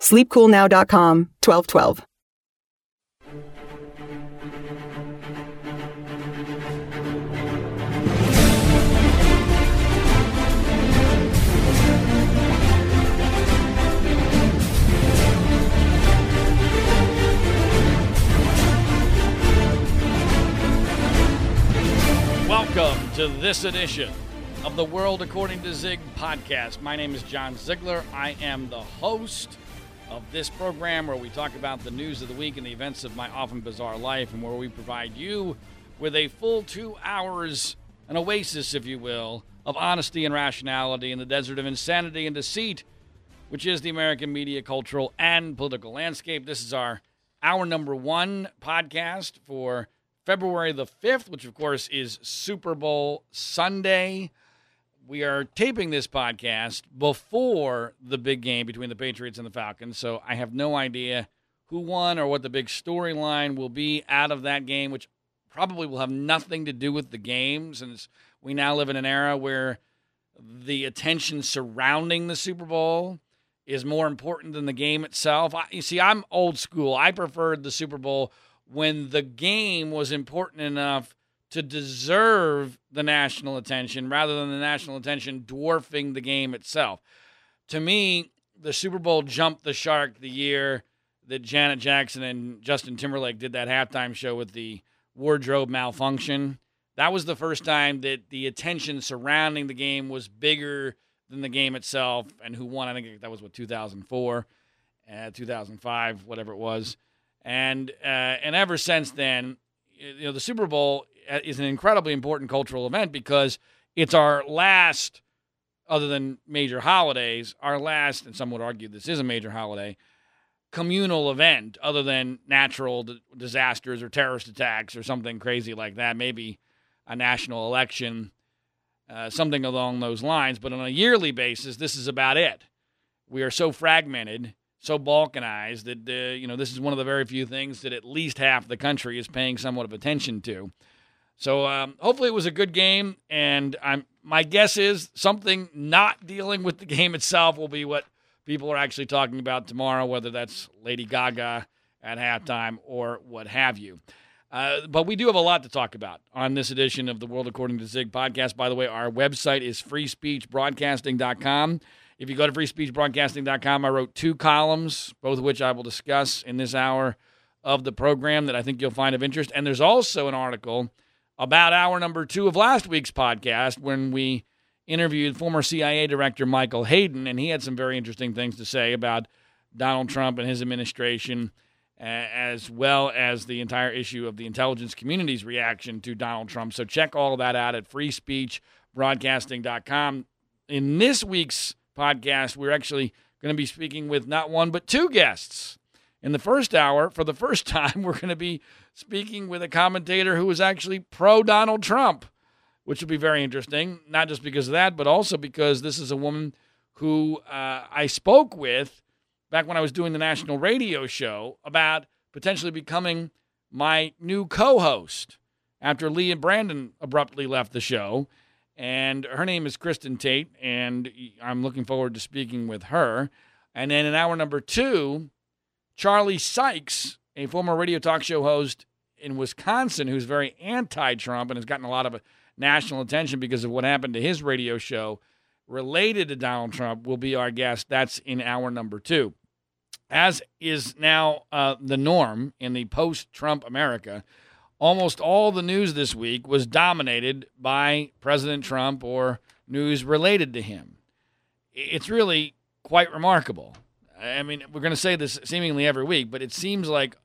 SleepCoolNow.com 1212. Welcome to this edition of the World According to Zig podcast. My name is John Ziegler. I am the host of this program where we talk about the news of the week and the events of my often bizarre life, and where we provide you with a full two hours, an oasis, if you will, of honesty and rationality in the desert of insanity and deceit, which is the American media, cultural, and political landscape. This is our hour number one podcast for February the 5th, which of course is Super Bowl Sunday we are taping this podcast before the big game between the Patriots and the Falcons, so I have no idea who won or what the big storyline will be out of that game, which probably will have nothing to do with the game since we now live in an era where the attention surrounding the Super Bowl is more important than the game itself. I, you see, I'm old school. I preferred the Super Bowl when the game was important enough to deserve the national attention rather than the national attention dwarfing the game itself. To me, the Super Bowl jumped the shark the year that Janet Jackson and Justin Timberlake did that halftime show with the wardrobe malfunction. That was the first time that the attention surrounding the game was bigger than the game itself and who won. I think that was what 2004, uh, 2005, whatever it was. And uh, and ever since then, you know, the Super Bowl is an incredibly important cultural event because it's our last, other than major holidays, our last, and some would argue this is a major holiday, communal event other than natural disasters or terrorist attacks or something crazy like that, maybe a national election, uh, something along those lines. But on a yearly basis, this is about it. We are so fragmented so balkanized that uh, you know this is one of the very few things that at least half the country is paying somewhat of attention to. So um, hopefully it was a good game, and I'm my guess is something not dealing with the game itself will be what people are actually talking about tomorrow, whether that's Lady Gaga at halftime or what have you. Uh, but we do have a lot to talk about on this edition of the World According to Zig podcast. By the way, our website is freespeechbroadcasting.com. If you go to freespeechbroadcasting.com, I wrote two columns, both of which I will discuss in this hour of the program that I think you'll find of interest. And there's also an article about hour number two of last week's podcast when we interviewed former CIA Director Michael Hayden, and he had some very interesting things to say about Donald Trump and his administration, as well as the entire issue of the intelligence community's reaction to Donald Trump. So check all of that out at freespeechbroadcasting.com. In this week's podcast, we're actually going to be speaking with not one, but two guests. In the first hour, for the first time, we're going to be speaking with a commentator who is actually pro Donald Trump, which will be very interesting, not just because of that, but also because this is a woman who uh, I spoke with back when I was doing the national radio show about potentially becoming my new co host after Lee and Brandon abruptly left the show. And her name is Kristin Tate, and I'm looking forward to speaking with her. And then in hour number two, Charlie Sykes, a former radio talk show host in Wisconsin who's very anti Trump and has gotten a lot of national attention because of what happened to his radio show related to Donald Trump, will be our guest. That's in hour number two. as is now uh, the norm in the post Trump America, almost all the news this week was dominated by President Trump or news related to him. It's really quite remarkable. I mean, we're going to say this seemingly every week, but it seems like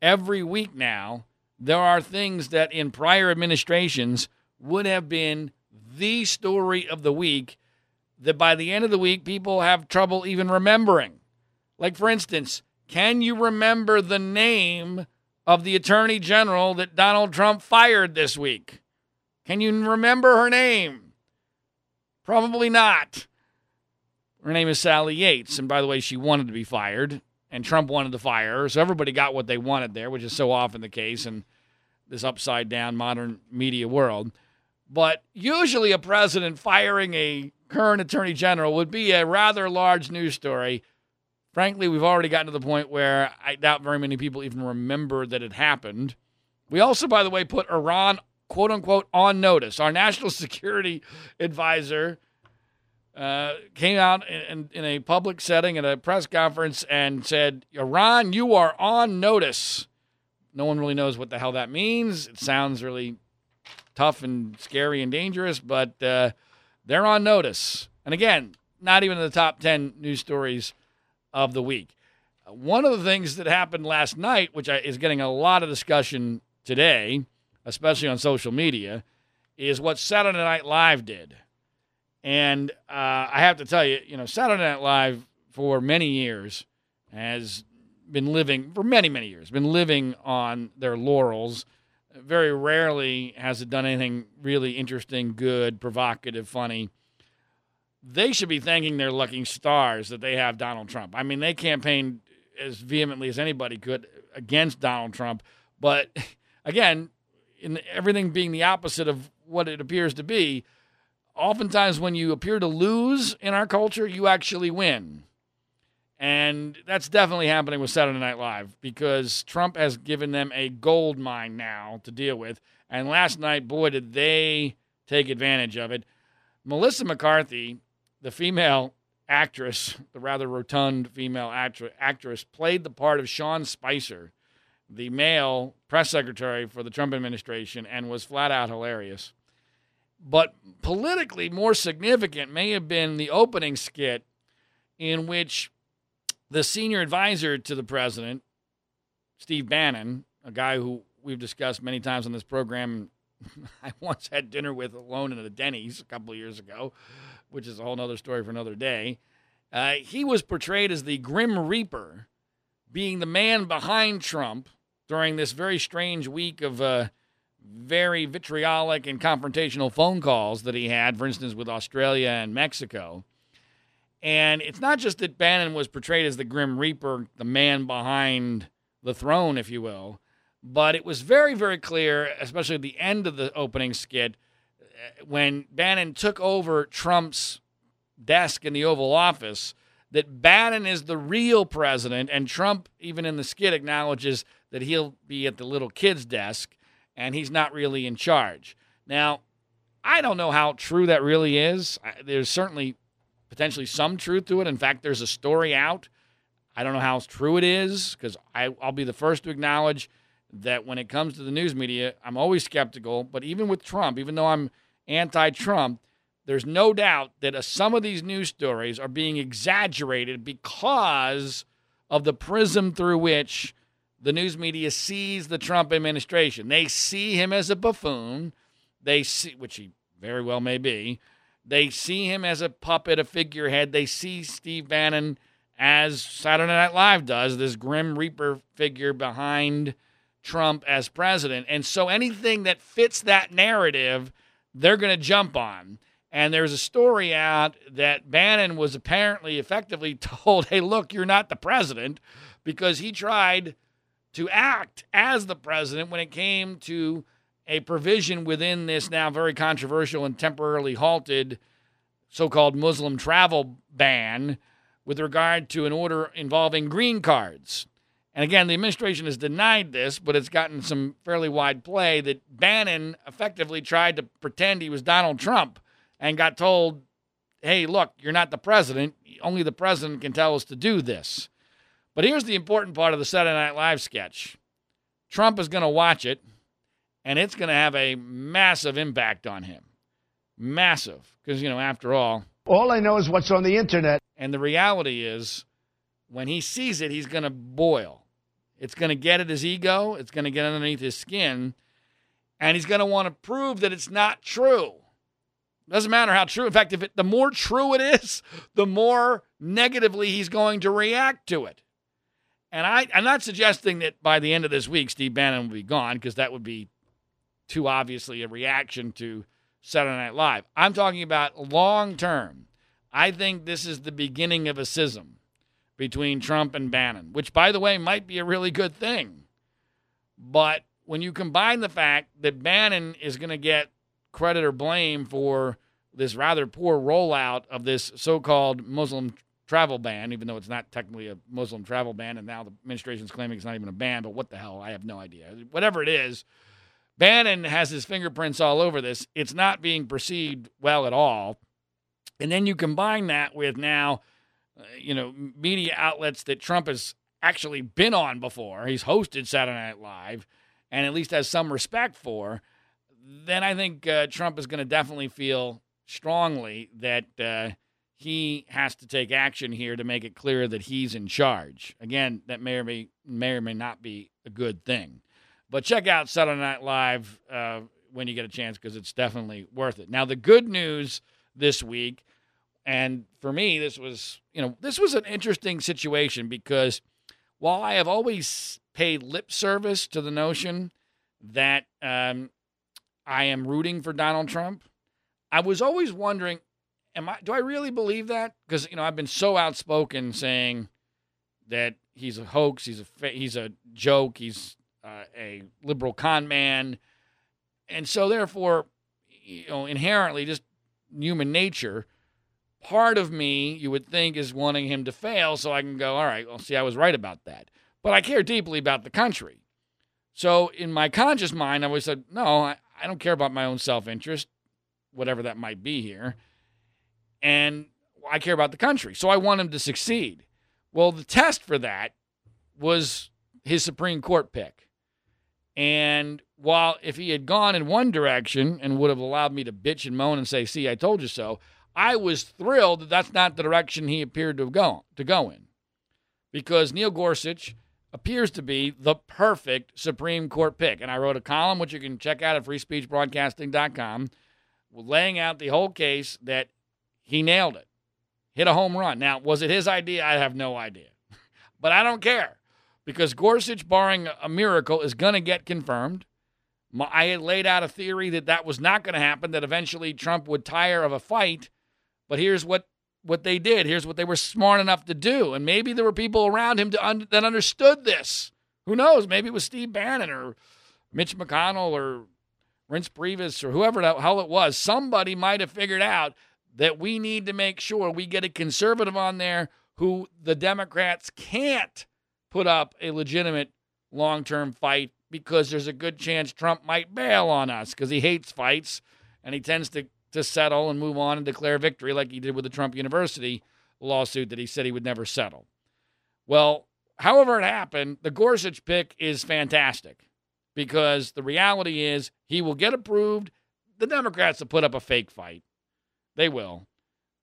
every week now there are things that in prior administrations would have been the story of the week that by the end of the week people have trouble even remembering. Like, for instance, can you remember the name of the attorney general that Donald Trump fired this week? Can you remember her name? Probably not. Her name is Sally Yates. And by the way, she wanted to be fired, and Trump wanted to fire her. So everybody got what they wanted there, which is so often the case in this upside down modern media world. But usually, a president firing a current attorney general would be a rather large news story. Frankly, we've already gotten to the point where I doubt very many people even remember that it happened. We also, by the way, put Iran, quote unquote, on notice. Our national security advisor uh, came out in, in, a public setting at a press conference and said, Iran, you are on notice. No one really knows what the hell that means. It sounds really tough and scary and dangerous, but uh, they're on notice. And again, not even in the top 10 news stories of the week. One of the things that happened last night, which is getting a lot of discussion today, especially on social media, is what Saturday Night Live did. And uh, I have to tell you, you know, Saturday Night Live for many years has been living, for many, many years, been living on their laurels very rarely has it done anything really interesting, good, provocative, funny. They should be thanking their lucky stars that they have Donald Trump. I mean, they campaigned as vehemently as anybody could against Donald Trump, but again, in everything being the opposite of what it appears to be, oftentimes when you appear to lose in our culture, you actually win. And that's definitely happening with Saturday Night Live because Trump has given them a gold mine now to deal with. And last night, boy, did they take advantage of it. Melissa McCarthy, the female actress, the rather rotund female actress, played the part of Sean Spicer, the male press secretary for the Trump administration, and was flat out hilarious. But politically more significant may have been the opening skit in which the senior advisor to the president, Steve Bannon, a guy who we've discussed many times on this program, I once had dinner with alone in a Denny's a couple of years ago, which is a whole other story for another day. Uh, he was portrayed as the Grim Reaper, being the man behind Trump during this very strange week of uh, very vitriolic and confrontational phone calls that he had, for instance, with Australia and Mexico. And it's not just that Bannon was portrayed as the Grim Reaper, the man behind the throne, if you will, but it was very, very clear, especially at the end of the opening skit, uh, when Bannon took over Trump's desk in the Oval Office, that Bannon is the real president, and Trump, even in the skit, acknowledges that he'll be at the little kid's desk and he's not really in charge. Now, I don't know how true that really is. There's certainly potentially some truth to it. In fact, there's a story out. I don't know how true it is because I'll be the first to acknowledge that when it comes to the news media, I'm always skeptical. But even with Trump, even though I'm anti Trump, there's no doubt that some of these news stories are being exaggerated because of the prism through which the news media sees the Trump administration. They see him as a buffoon. They see, which he very well may be, they see him as a puppet, a figurehead. They see Steve Bannon as Saturday Night Live does, this grim reaper figure behind Trump as president. And so anything that fits that narrative, they're going to jump on. And there's a story out that Bannon was apparently effectively told, hey, look, you're not the president, because he tried to act as the president when it came to a provision within this now very controversial and temporarily halted so called Muslim travel ban with regard to an order involving green cards. And again, the administration has denied this, but it's gotten some fairly wide play that Bannon effectively tried to pretend he was Donald Trump and got told, hey, look, you're not the president. Only the president can tell us to do this. But here's the important part of the Saturday Night Live sketch Trump is going to watch it, and it's going to have a massive impact on him. Massive. Because, you know, after all, all I know is what's on the internet. And the reality is, when he sees it, he's going to boil. It's going to get at his ego, it's going to get underneath his skin, and he's going to want to prove that it's not true. Doesn't matter how true. In fact, if it, the more true it is, the more negatively he's going to react to it. And I, I'm not suggesting that by the end of this week, Steve Bannon will be gone because that would be too obviously a reaction to Saturday Night Live. I'm talking about long term. I think this is the beginning of a schism between Trump and Bannon, which, by the way, might be a really good thing. But when you combine the fact that Bannon is going to get credit or blame for this rather poor rollout of this so called Muslim travel ban, even though it's not technically a Muslim travel ban, and now the administration's claiming it's not even a ban, but what the hell? I have no idea. Whatever it is, Bannon has his fingerprints all over this. It's not being perceived well at all. And then you combine that with now, uh, you know, media outlets that Trump has actually been on before. He's hosted Saturday Night Live and at least has some respect for. Then I think uh, Trump is going to definitely feel strongly that uh, he has to take action here to make it clear that he's in charge. Again, that may or may, may or may not be a good thing. But check out Saturday Night Live uh, when you get a chance because it's definitely worth it. Now, the good news this week, and for me, this was you know this was an interesting situation because while I have always paid lip service to the notion that um, I am rooting for Donald Trump, I was always wondering, am I? Do I really believe that? Because you know I've been so outspoken saying that he's a hoax, he's a he's a joke, he's uh, a liberal con man, and so therefore, you know, inherently, just human nature. Part of me, you would think, is wanting him to fail, so I can go, all right, well, see, I was right about that. But I care deeply about the country. So in my conscious mind, I always said, no, I, I don't care about my own self interest, whatever that might be here. And I care about the country. So I want him to succeed. Well, the test for that was his Supreme Court pick. And while if he had gone in one direction and would have allowed me to bitch and moan and say, "See, I told you so," I was thrilled that that's not the direction he appeared to have gone to go in, because Neil Gorsuch appears to be the perfect Supreme Court pick. And I wrote a column which you can check out at freespeechbroadcasting.com, laying out the whole case that he nailed it, hit a home run. Now, was it his idea? I have no idea, but I don't care because Gorsuch, barring a miracle, is going to get confirmed. I had laid out a theory that that was not going to happen, that eventually Trump would tire of a fight. But here's what, what they did. Here's what they were smart enough to do. And maybe there were people around him un- that understood this. Who knows? Maybe it was Steve Bannon or Mitch McConnell or Reince Priebus or whoever the hell it was. Somebody might have figured out that we need to make sure we get a conservative on there who the Democrats can't put up a legitimate long term fight because there's a good chance Trump might bail on us because he hates fights and he tends to, to settle and move on and declare victory like he did with the Trump University lawsuit that he said he would never settle. Well, however it happened, the Gorsuch pick is fantastic because the reality is he will get approved. The Democrats will put up a fake fight. They will.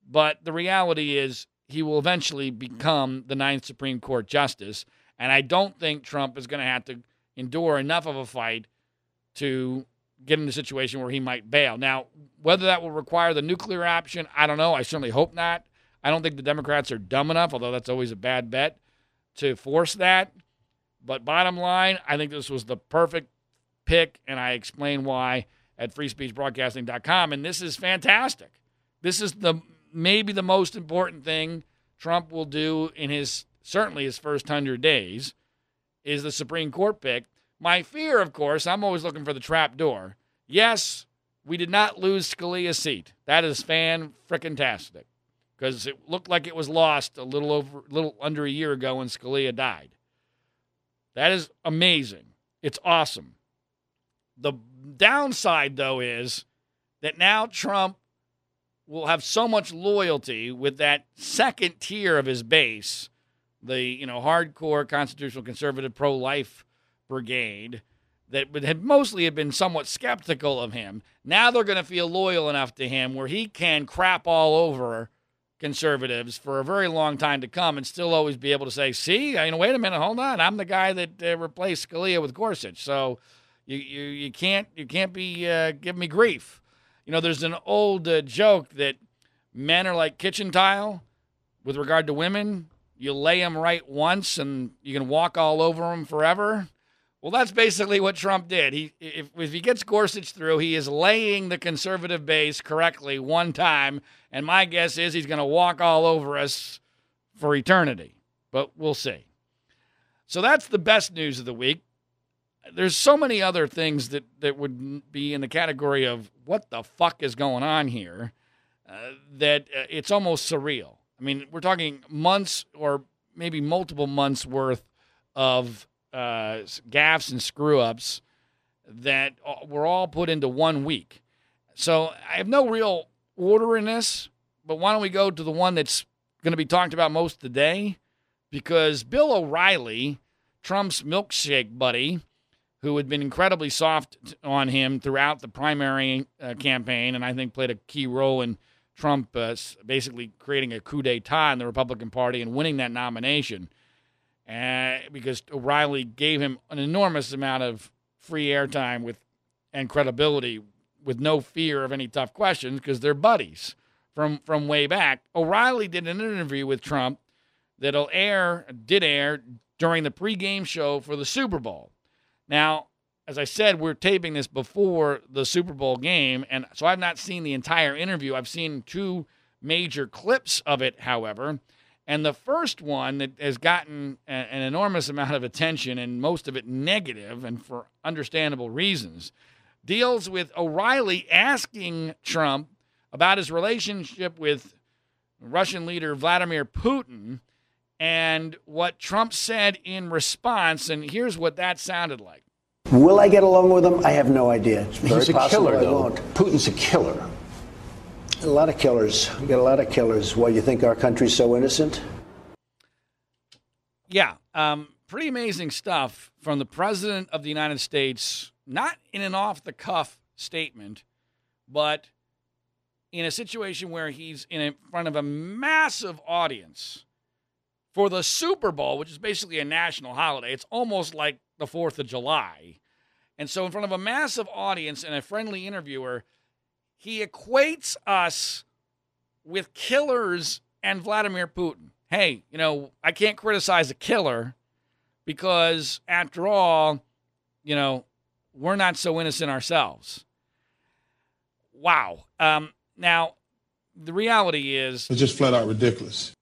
But the reality is he will eventually become the ninth Supreme Court justice. And I don't think Trump is going to have to endure enough of a fight to get in a situation where he might bail. Now, whether that will require the nuclear option, I don't know. I certainly hope not. I don't think the Democrats are dumb enough, although that's always a bad bet, to force that. But bottom line, I think this was the perfect pick, and I explain why at freespeechbroadcasting.com. And this is fantastic. This is the maybe the most important thing Trump will do in his certainly his first 100 days is the Supreme Court pick. My fear, of course, I'm always looking for the trap door. Yes, we did not lose Scalia's seat. That is fan frickin' tastic because it looked like it was lost a little over, little under a year ago when Scalia died. That is amazing. It's awesome. The downside, though, is that now Trump will have so much loyalty with that second tier of his base the you know hardcore constitutional conservative pro life brigade that had mostly had been somewhat skeptical of him. Now they're going to feel loyal enough to him where he can crap all over conservatives for a very long time to come and still always be able to say, "See, you know, wait a minute, hold on, I'm the guy that uh, replaced Scalia with Gorsuch." So you you, you can't you can't be uh, giving me grief. You know, there's an old uh, joke that men are like kitchen tile with regard to women. You lay them right once, and you can walk all over them forever. Well, that's basically what Trump did. He, if, if he gets Gorsuch through, he is laying the conservative base correctly one time, and my guess is he's going to walk all over us for eternity. But we'll see. So that's the best news of the week. There's so many other things that, that would be in the category of what the fuck is going on here uh, that uh, it's almost surreal. I mean, we're talking months or maybe multiple months worth of uh, gaffes and screw ups that were all put into one week. So I have no real order in this, but why don't we go to the one that's going to be talked about most today? Because Bill O'Reilly, Trump's milkshake buddy, who had been incredibly soft on him throughout the primary uh, campaign, and I think played a key role in Trump uh, basically creating a coup d'etat in the Republican Party and winning that nomination uh, because O'Reilly gave him an enormous amount of free airtime with and credibility with no fear of any tough questions because they're buddies from from way back. O'Reilly did an interview with Trump that'll air did air during the pregame show for the Super Bowl. Now, as I said, we're taping this before the Super Bowl game, and so I've not seen the entire interview. I've seen two major clips of it, however. And the first one that has gotten an enormous amount of attention and most of it negative and for understandable reasons deals with O'Reilly asking Trump about his relationship with Russian leader Vladimir Putin and what Trump said in response. And here's what that sounded like. Will I get along with him? I have no idea. It's very He's a possible killer, I though. won't. Putin's a killer. A lot of killers. We got a lot of killers. Why you think our country's so innocent? Yeah, um, pretty amazing stuff from the president of the United States. Not in an off-the-cuff statement, but in a situation where he's in front of a massive audience for the Super Bowl, which is basically a national holiday. It's almost like the 4th of July. And so, in front of a massive audience and a friendly interviewer, he equates us with killers and Vladimir Putin. Hey, you know, I can't criticize a killer because, after all, you know, we're not so innocent ourselves. Wow. Um, now, the reality is It's just flat out ridiculous.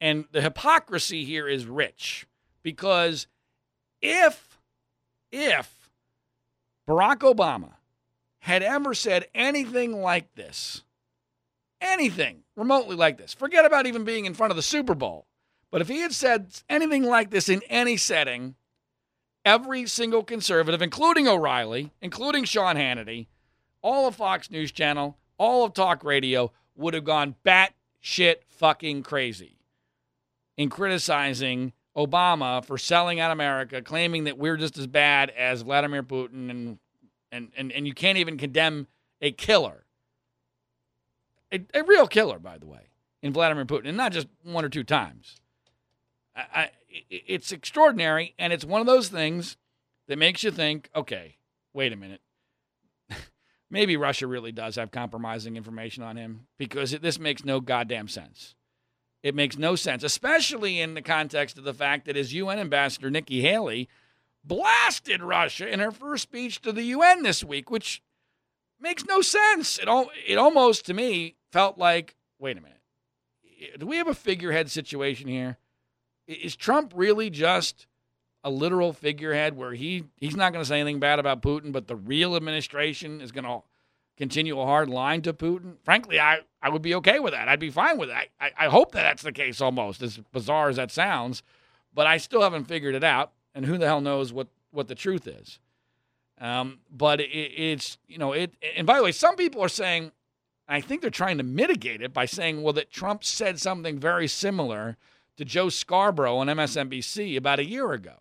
And the hypocrisy here is rich because if if Barack Obama had ever said anything like this, anything remotely like this, forget about even being in front of the Super Bowl, but if he had said anything like this in any setting, every single conservative, including O'Reilly, including Sean Hannity, all of Fox News Channel, all of talk radio would have gone bat shit fucking crazy in criticizing Obama for selling out America, claiming that we're just as bad as Vladimir Putin, and and and, and you can't even condemn a killer, a, a real killer, by the way, in Vladimir Putin, and not just one or two times. I, I, it's extraordinary, and it's one of those things that makes you think, okay, wait a minute. Maybe Russia really does have compromising information on him because it, this makes no goddamn sense. It makes no sense, especially in the context of the fact that his UN ambassador, Nikki Haley, blasted Russia in her first speech to the UN this week, which makes no sense. It, al- it almost, to me, felt like wait a minute. Do we have a figurehead situation here? Is Trump really just a literal figurehead where he, he's not going to say anything bad about Putin, but the real administration is going to continue a hard line to Putin? Frankly, I, I would be okay with that. I'd be fine with that. I, I hope that that's the case almost, as bizarre as that sounds. But I still haven't figured it out. And who the hell knows what, what the truth is? Um, but it, it's, you know, it, and by the way, some people are saying, I think they're trying to mitigate it by saying, well, that Trump said something very similar to Joe Scarborough on MSNBC about a year ago.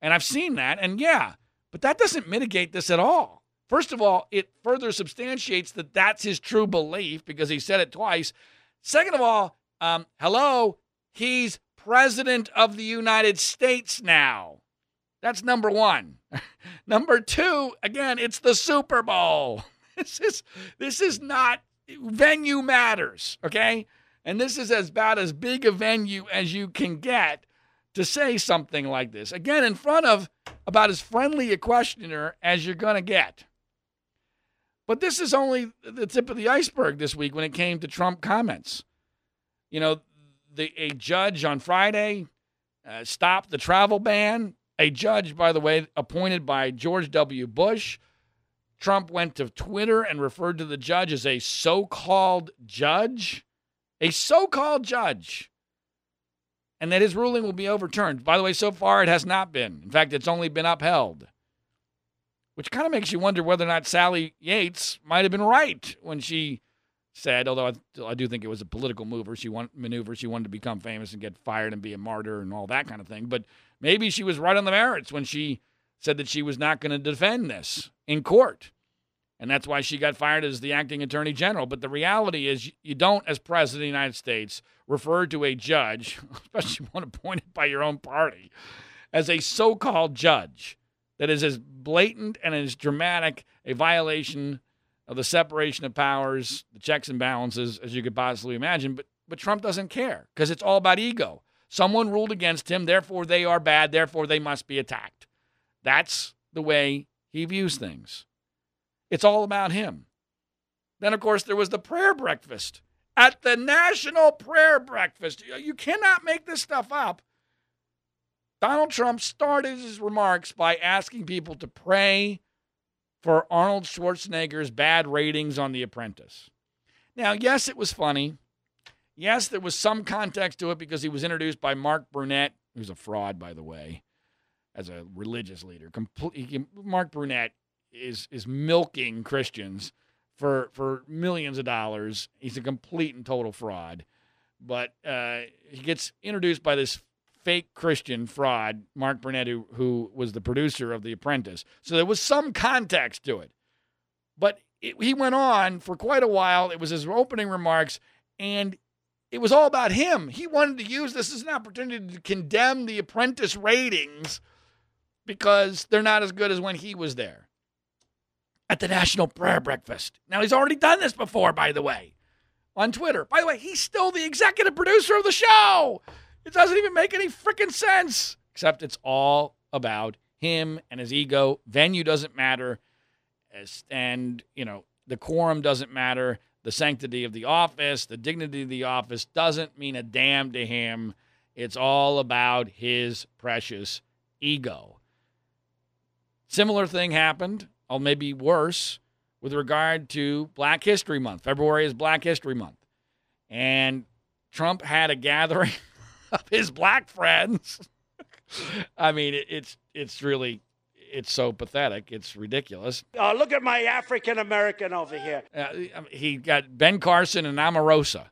And I've seen that, and yeah, but that doesn't mitigate this at all. First of all, it further substantiates that that's his true belief because he said it twice. Second of all, um, hello, he's president of the United States now. That's number one. number two, again, it's the Super Bowl. This is this is not venue matters, okay? And this is as bad as big a venue as you can get to say something like this. Again, in front of about as friendly a questioner as you're going to get. But this is only the tip of the iceberg this week when it came to Trump comments. You know, the, a judge on Friday uh, stopped the travel ban. A judge, by the way, appointed by George W. Bush. Trump went to Twitter and referred to the judge as a so called judge. A so called judge. And that his ruling will be overturned. By the way, so far it has not been. In fact, it's only been upheld. Which kind of makes you wonder whether or not Sally Yates might have been right when she said, although I, I, do think it was a political mover, she want, maneuver. She wanted to become famous and get fired and be a martyr and all that kind of thing. But maybe she was right on the merits when she said that she was not going to defend this in court. And that's why she got fired as the acting attorney general. But the reality is, you don't, as president of the United States, refer to a judge, especially one appointed by your own party, as a so called judge that is as blatant and as dramatic a violation of the separation of powers, the checks and balances as you could possibly imagine. But but Trump doesn't care because it's all about ego. Someone ruled against him, therefore they are bad, therefore they must be attacked. That's the way he views things. It's all about him. Then, of course, there was the prayer breakfast at the National Prayer Breakfast. You cannot make this stuff up. Donald Trump started his remarks by asking people to pray for Arnold Schwarzenegger's bad ratings on The Apprentice. Now, yes, it was funny. Yes, there was some context to it because he was introduced by Mark Burnett, who's a fraud, by the way, as a religious leader. Complete, Mark Burnett is is milking Christians for for millions of dollars. He's a complete and total fraud. But uh, he gets introduced by this fake Christian fraud, Mark Burnett, who, who was the producer of The Apprentice. So there was some context to it. But it, he went on for quite a while. It was his opening remarks, and it was all about him. He wanted to use this as an opportunity to condemn The Apprentice ratings because they're not as good as when he was there at the National Prayer Breakfast. Now, he's already done this before, by the way, on Twitter. By the way, he's still the executive producer of the show. It doesn't even make any freaking sense. Except it's all about him and his ego. Venue doesn't matter. And, you know, the quorum doesn't matter. The sanctity of the office, the dignity of the office doesn't mean a damn to him. It's all about his precious ego. Similar thing happened, or maybe worse, with regard to Black History Month. February is Black History Month. And Trump had a gathering his black friends. I mean, it, it's it's really it's so pathetic. It's ridiculous. Oh, look at my African American over here. Uh, he got Ben Carson and Omarosa.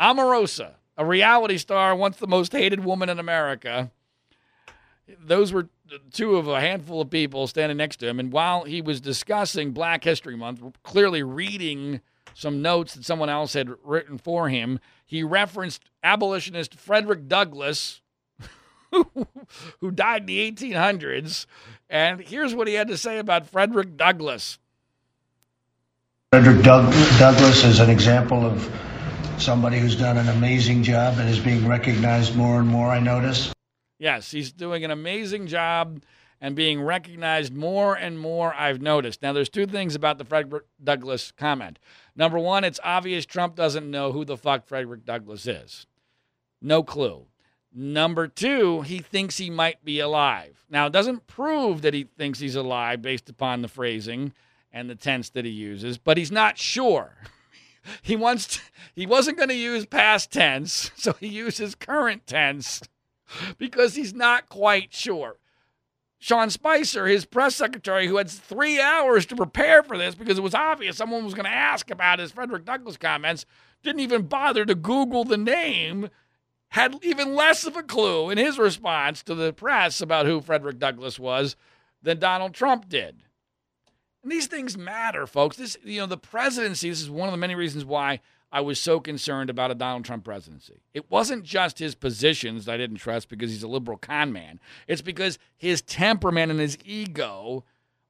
Omarosa, a reality star, once the most hated woman in America. Those were two of a handful of people standing next to him. And while he was discussing Black History Month, clearly reading some notes that someone else had written for him, he referenced abolitionist Frederick Douglass, who died in the 1800s. And here's what he had to say about Frederick Douglass. Frederick Doug- Douglass is an example of somebody who's done an amazing job and is being recognized more and more, I notice. Yes, he's doing an amazing job and being recognized more and more, I've noticed. Now, there's two things about the Frederick Douglass comment. Number one, it's obvious Trump doesn't know who the fuck Frederick Douglass is. No clue. Number two, he thinks he might be alive. Now, it doesn't prove that he thinks he's alive based upon the phrasing and the tense that he uses, but he's not sure. he wants to, he wasn't going to use past tense, so he uses current tense because he's not quite sure. Sean Spicer, his press secretary, who had three hours to prepare for this because it was obvious someone was going to ask about his Frederick Douglass comments, didn't even bother to Google the name had even less of a clue in his response to the press about who Frederick Douglass was than Donald Trump did. And these things matter, folks. This, you know, the presidency, this is one of the many reasons why I was so concerned about a Donald Trump presidency. It wasn't just his positions that I didn't trust because he's a liberal con man. It's because his temperament and his ego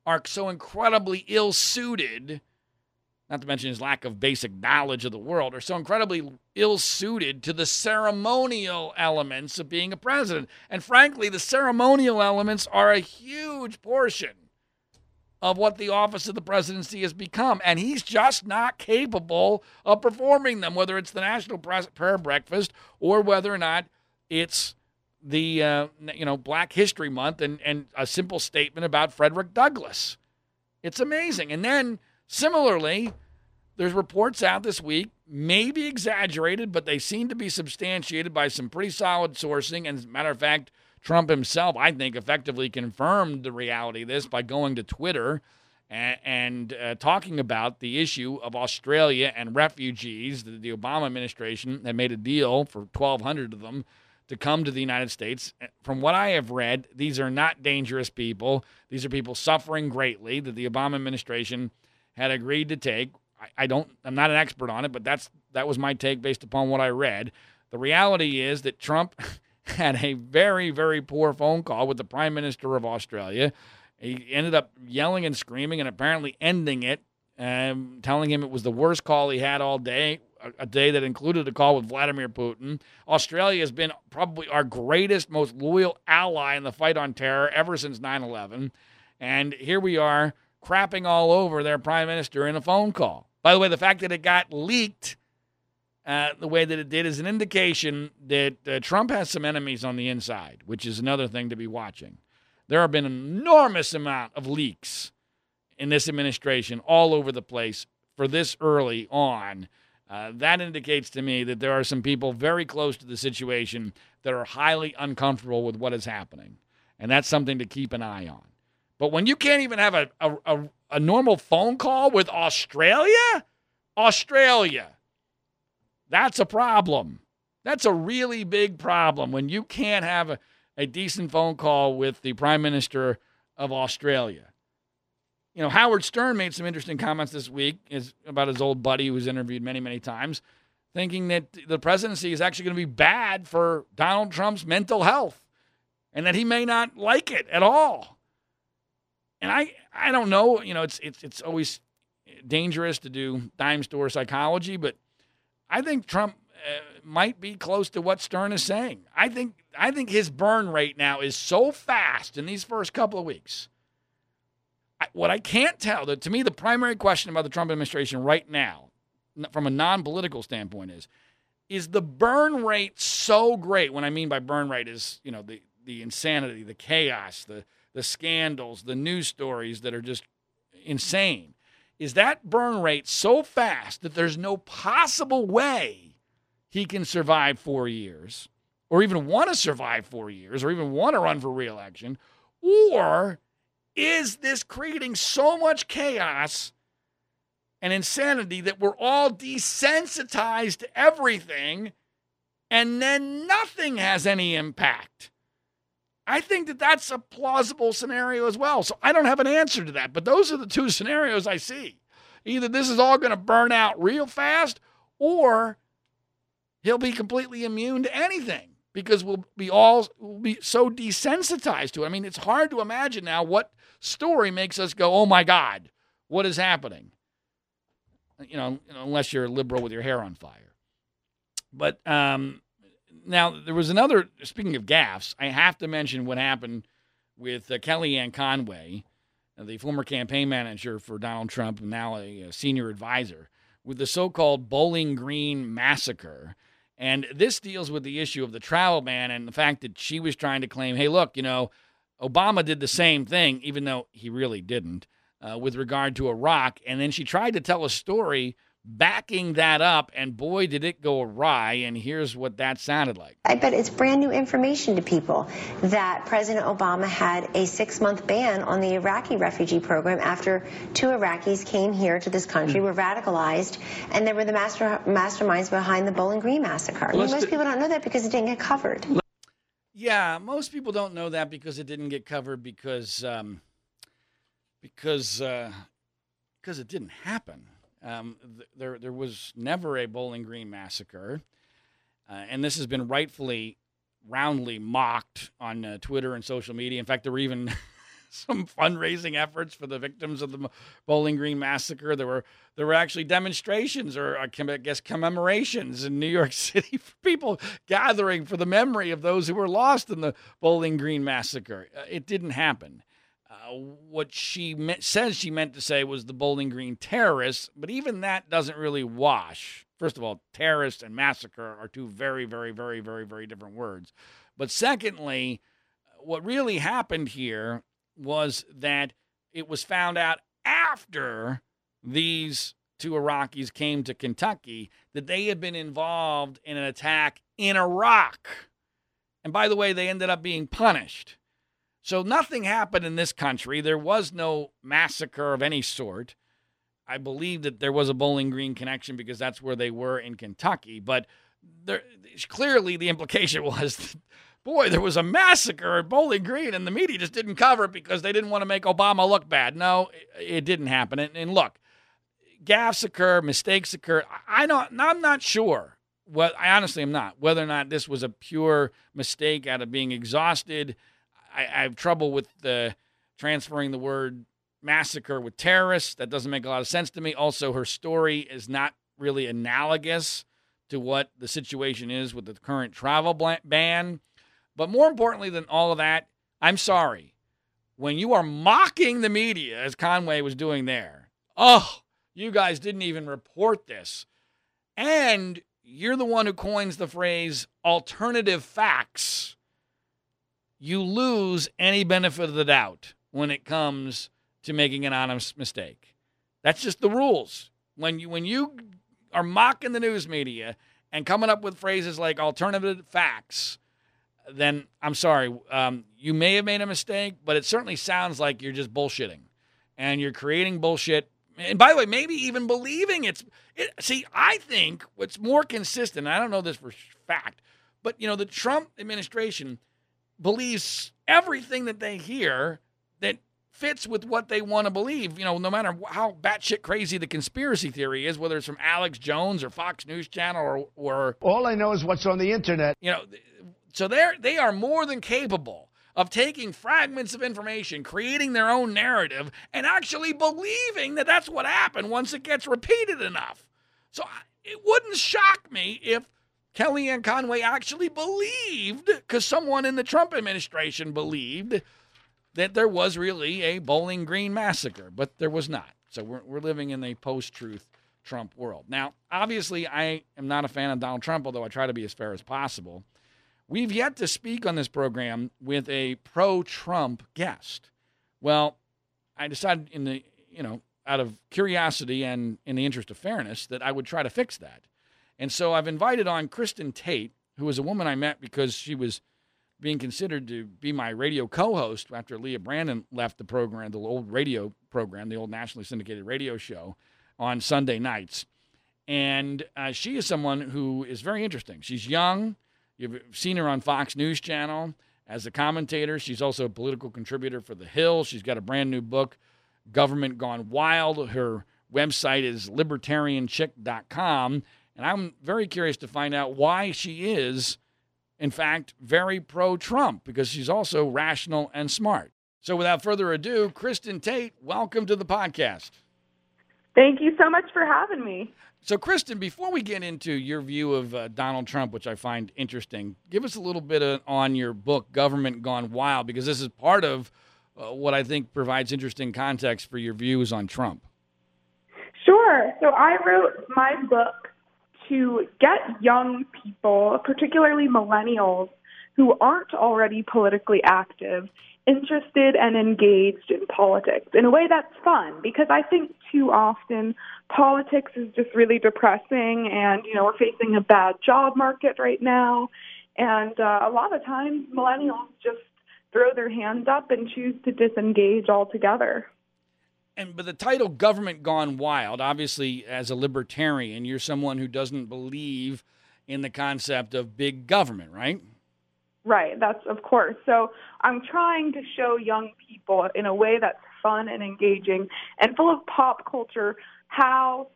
are so incredibly ill suited, not to mention his lack of basic knowledge of the world, are so incredibly ill suited to the ceremonial elements of being a president. And frankly, the ceremonial elements are a huge portion of what the office of the presidency has become. And he's just not capable of performing them, whether it's the National Prayer Breakfast or whether or not it's the uh, you know Black History Month and, and a simple statement about Frederick Douglass. It's amazing. And then similarly, there's reports out this week, maybe exaggerated, but they seem to be substantiated by some pretty solid sourcing. And as a matter of fact, Trump himself, I think, effectively confirmed the reality of this by going to Twitter and, and uh, talking about the issue of Australia and refugees. The, the Obama administration had made a deal for 1,200 of them to come to the United States. From what I have read, these are not dangerous people. These are people suffering greatly that the Obama administration had agreed to take. I, I don't. I'm not an expert on it, but that's that was my take based upon what I read. The reality is that Trump. had a very, very poor phone call with the Prime Minister of Australia. He ended up yelling and screaming and apparently ending it, um, telling him it was the worst call he had all day, a, a day that included a call with Vladimir Putin. Australia has been probably our greatest, most loyal ally in the fight on terror ever since 9 11. And here we are crapping all over their prime minister in a phone call. By the way, the fact that it got leaked uh, the way that it did is an indication that uh, Trump has some enemies on the inside, which is another thing to be watching. There have been an enormous amount of leaks in this administration all over the place for this early on. Uh, that indicates to me that there are some people very close to the situation that are highly uncomfortable with what is happening. And that's something to keep an eye on. But when you can't even have a, a, a, a normal phone call with Australia, Australia, that's a problem. That's a really big problem when you can't have a, a decent phone call with the Prime Minister of Australia. You know, Howard Stern made some interesting comments this week is about his old buddy who was interviewed many, many times, thinking that the presidency is actually going to be bad for Donald Trump's mental health and that he may not like it at all. And I, I don't know, you know, it's it's it's always dangerous to do dime store psychology, but – I think Trump uh, might be close to what Stern is saying. I think I think his burn rate now is so fast in these first couple of weeks. I, what I can't tell, that to me, the primary question about the Trump administration right now, from a non-political standpoint, is is the burn rate so great? What I mean by burn rate is you know the the insanity, the chaos, the the scandals, the news stories that are just insane is that burn rate so fast that there's no possible way he can survive four years or even want to survive four years or even want to run for reelection? Or is this creating so much chaos and insanity that we're all desensitized to everything and then nothing has any impact? I think that that's a plausible scenario as well. So I don't have an answer to that, but those are the two scenarios I see. Either this is all going to burn out real fast or he'll be completely immune to anything because we'll be all we'll be so desensitized to it. I mean, it's hard to imagine now what story makes us go, "Oh my god, what is happening?" You know, unless you're liberal with your hair on fire. But um, now, there was another, speaking of gaffes, I have to mention what happened with uh, Kellyanne Conway, uh, the former campaign manager for Donald Trump, and now a, a senior advisor, with the so called Bowling Green massacre. And this deals with the issue of the travel ban and the fact that she was trying to claim, hey, look, you know, Obama did the same thing, even though he really didn't, uh, with regard to Iraq. And then she tried to tell a story backing that up, and boy, did it go awry. And here's what that sounded like. I bet it's brand new information to people that President Obama had a six month ban on the Iraqi refugee program after two Iraqis came here to this country, were radicalized, and they were the master, masterminds behind the Bowling Green massacre. I mean, most people don't know that because it didn't get covered. Yeah, most people don't know that because it didn't get covered because um, because uh, because it didn't happen. Um, th- there there was never a Bowling Green massacre, uh, and this has been rightfully roundly mocked on uh, Twitter and social media. In fact, there were even some fundraising efforts for the victims of the Bowling Green massacre. There were there were actually demonstrations or uh, I guess commemorations in New York City for people gathering for the memory of those who were lost in the Bowling Green massacre. Uh, it didn't happen. Uh, what she me- says she meant to say was the Bowling Green terrorists, but even that doesn't really wash. First of all, terrorist and massacre are two very, very, very, very, very different words. But secondly, what really happened here was that it was found out after these two Iraqis came to Kentucky that they had been involved in an attack in Iraq. And by the way, they ended up being punished. So nothing happened in this country. There was no massacre of any sort. I believe that there was a Bowling Green connection because that's where they were in Kentucky. But there, clearly, the implication was, that, boy, there was a massacre at Bowling Green, and the media just didn't cover it because they didn't want to make Obama look bad. No, it didn't happen. And, and look, gaffes occur, mistakes occur. I don't. I'm not sure. Well, I honestly am not whether or not this was a pure mistake out of being exhausted I, I have trouble with the transferring the word massacre with terrorists. That doesn't make a lot of sense to me. Also, her story is not really analogous to what the situation is with the current travel ban. But more importantly than all of that, I'm sorry. When you are mocking the media, as Conway was doing there, oh, you guys didn't even report this. And you're the one who coins the phrase alternative facts you lose any benefit of the doubt when it comes to making an honest mistake. That's just the rules. When you when you are mocking the news media and coming up with phrases like alternative facts, then I'm sorry, um, you may have made a mistake, but it certainly sounds like you're just bullshitting, and you're creating bullshit. And by the way, maybe even believing it's. It, see, I think what's more consistent. I don't know this for fact, but you know the Trump administration believes everything that they hear that fits with what they want to believe. You know, no matter how batshit crazy the conspiracy theory is, whether it's from Alex Jones or Fox News Channel or, or all I know is what's on the internet. You know, so they're they are more than capable of taking fragments of information, creating their own narrative, and actually believing that that's what happened once it gets repeated enough. So it wouldn't shock me if Kellyanne Conway actually believed, because someone in the Trump administration believed, that there was really a Bowling Green massacre, but there was not. So we're, we're living in a post truth Trump world. Now, obviously, I am not a fan of Donald Trump, although I try to be as fair as possible. We've yet to speak on this program with a pro Trump guest. Well, I decided in the, you know, out of curiosity and in the interest of fairness that I would try to fix that. And so I've invited on Kristin Tate, who was a woman I met because she was being considered to be my radio co-host after Leah Brandon left the program, the old radio program, the old nationally syndicated radio show on Sunday nights. And uh, she is someone who is very interesting. She's young. You've seen her on Fox News Channel as a commentator. She's also a political contributor for The Hill. She's got a brand new book, Government Gone Wild. Her website is libertarianchick.com. And I'm very curious to find out why she is, in fact, very pro Trump, because she's also rational and smart. So without further ado, Kristin Tate, welcome to the podcast. Thank you so much for having me. So, Kristin, before we get into your view of uh, Donald Trump, which I find interesting, give us a little bit of, on your book, Government Gone Wild, because this is part of uh, what I think provides interesting context for your views on Trump. Sure. So, I wrote my book to get young people, particularly millennials, who aren't already politically active, interested and engaged in politics in a way that's fun because I think too often politics is just really depressing and you know we're facing a bad job market right now and uh, a lot of times millennials just throw their hands up and choose to disengage altogether. And but the title government gone wild obviously as a libertarian you're someone who doesn't believe in the concept of big government, right? Right, that's of course. So I'm trying to show young people in a way that's fun and engaging and full of pop culture how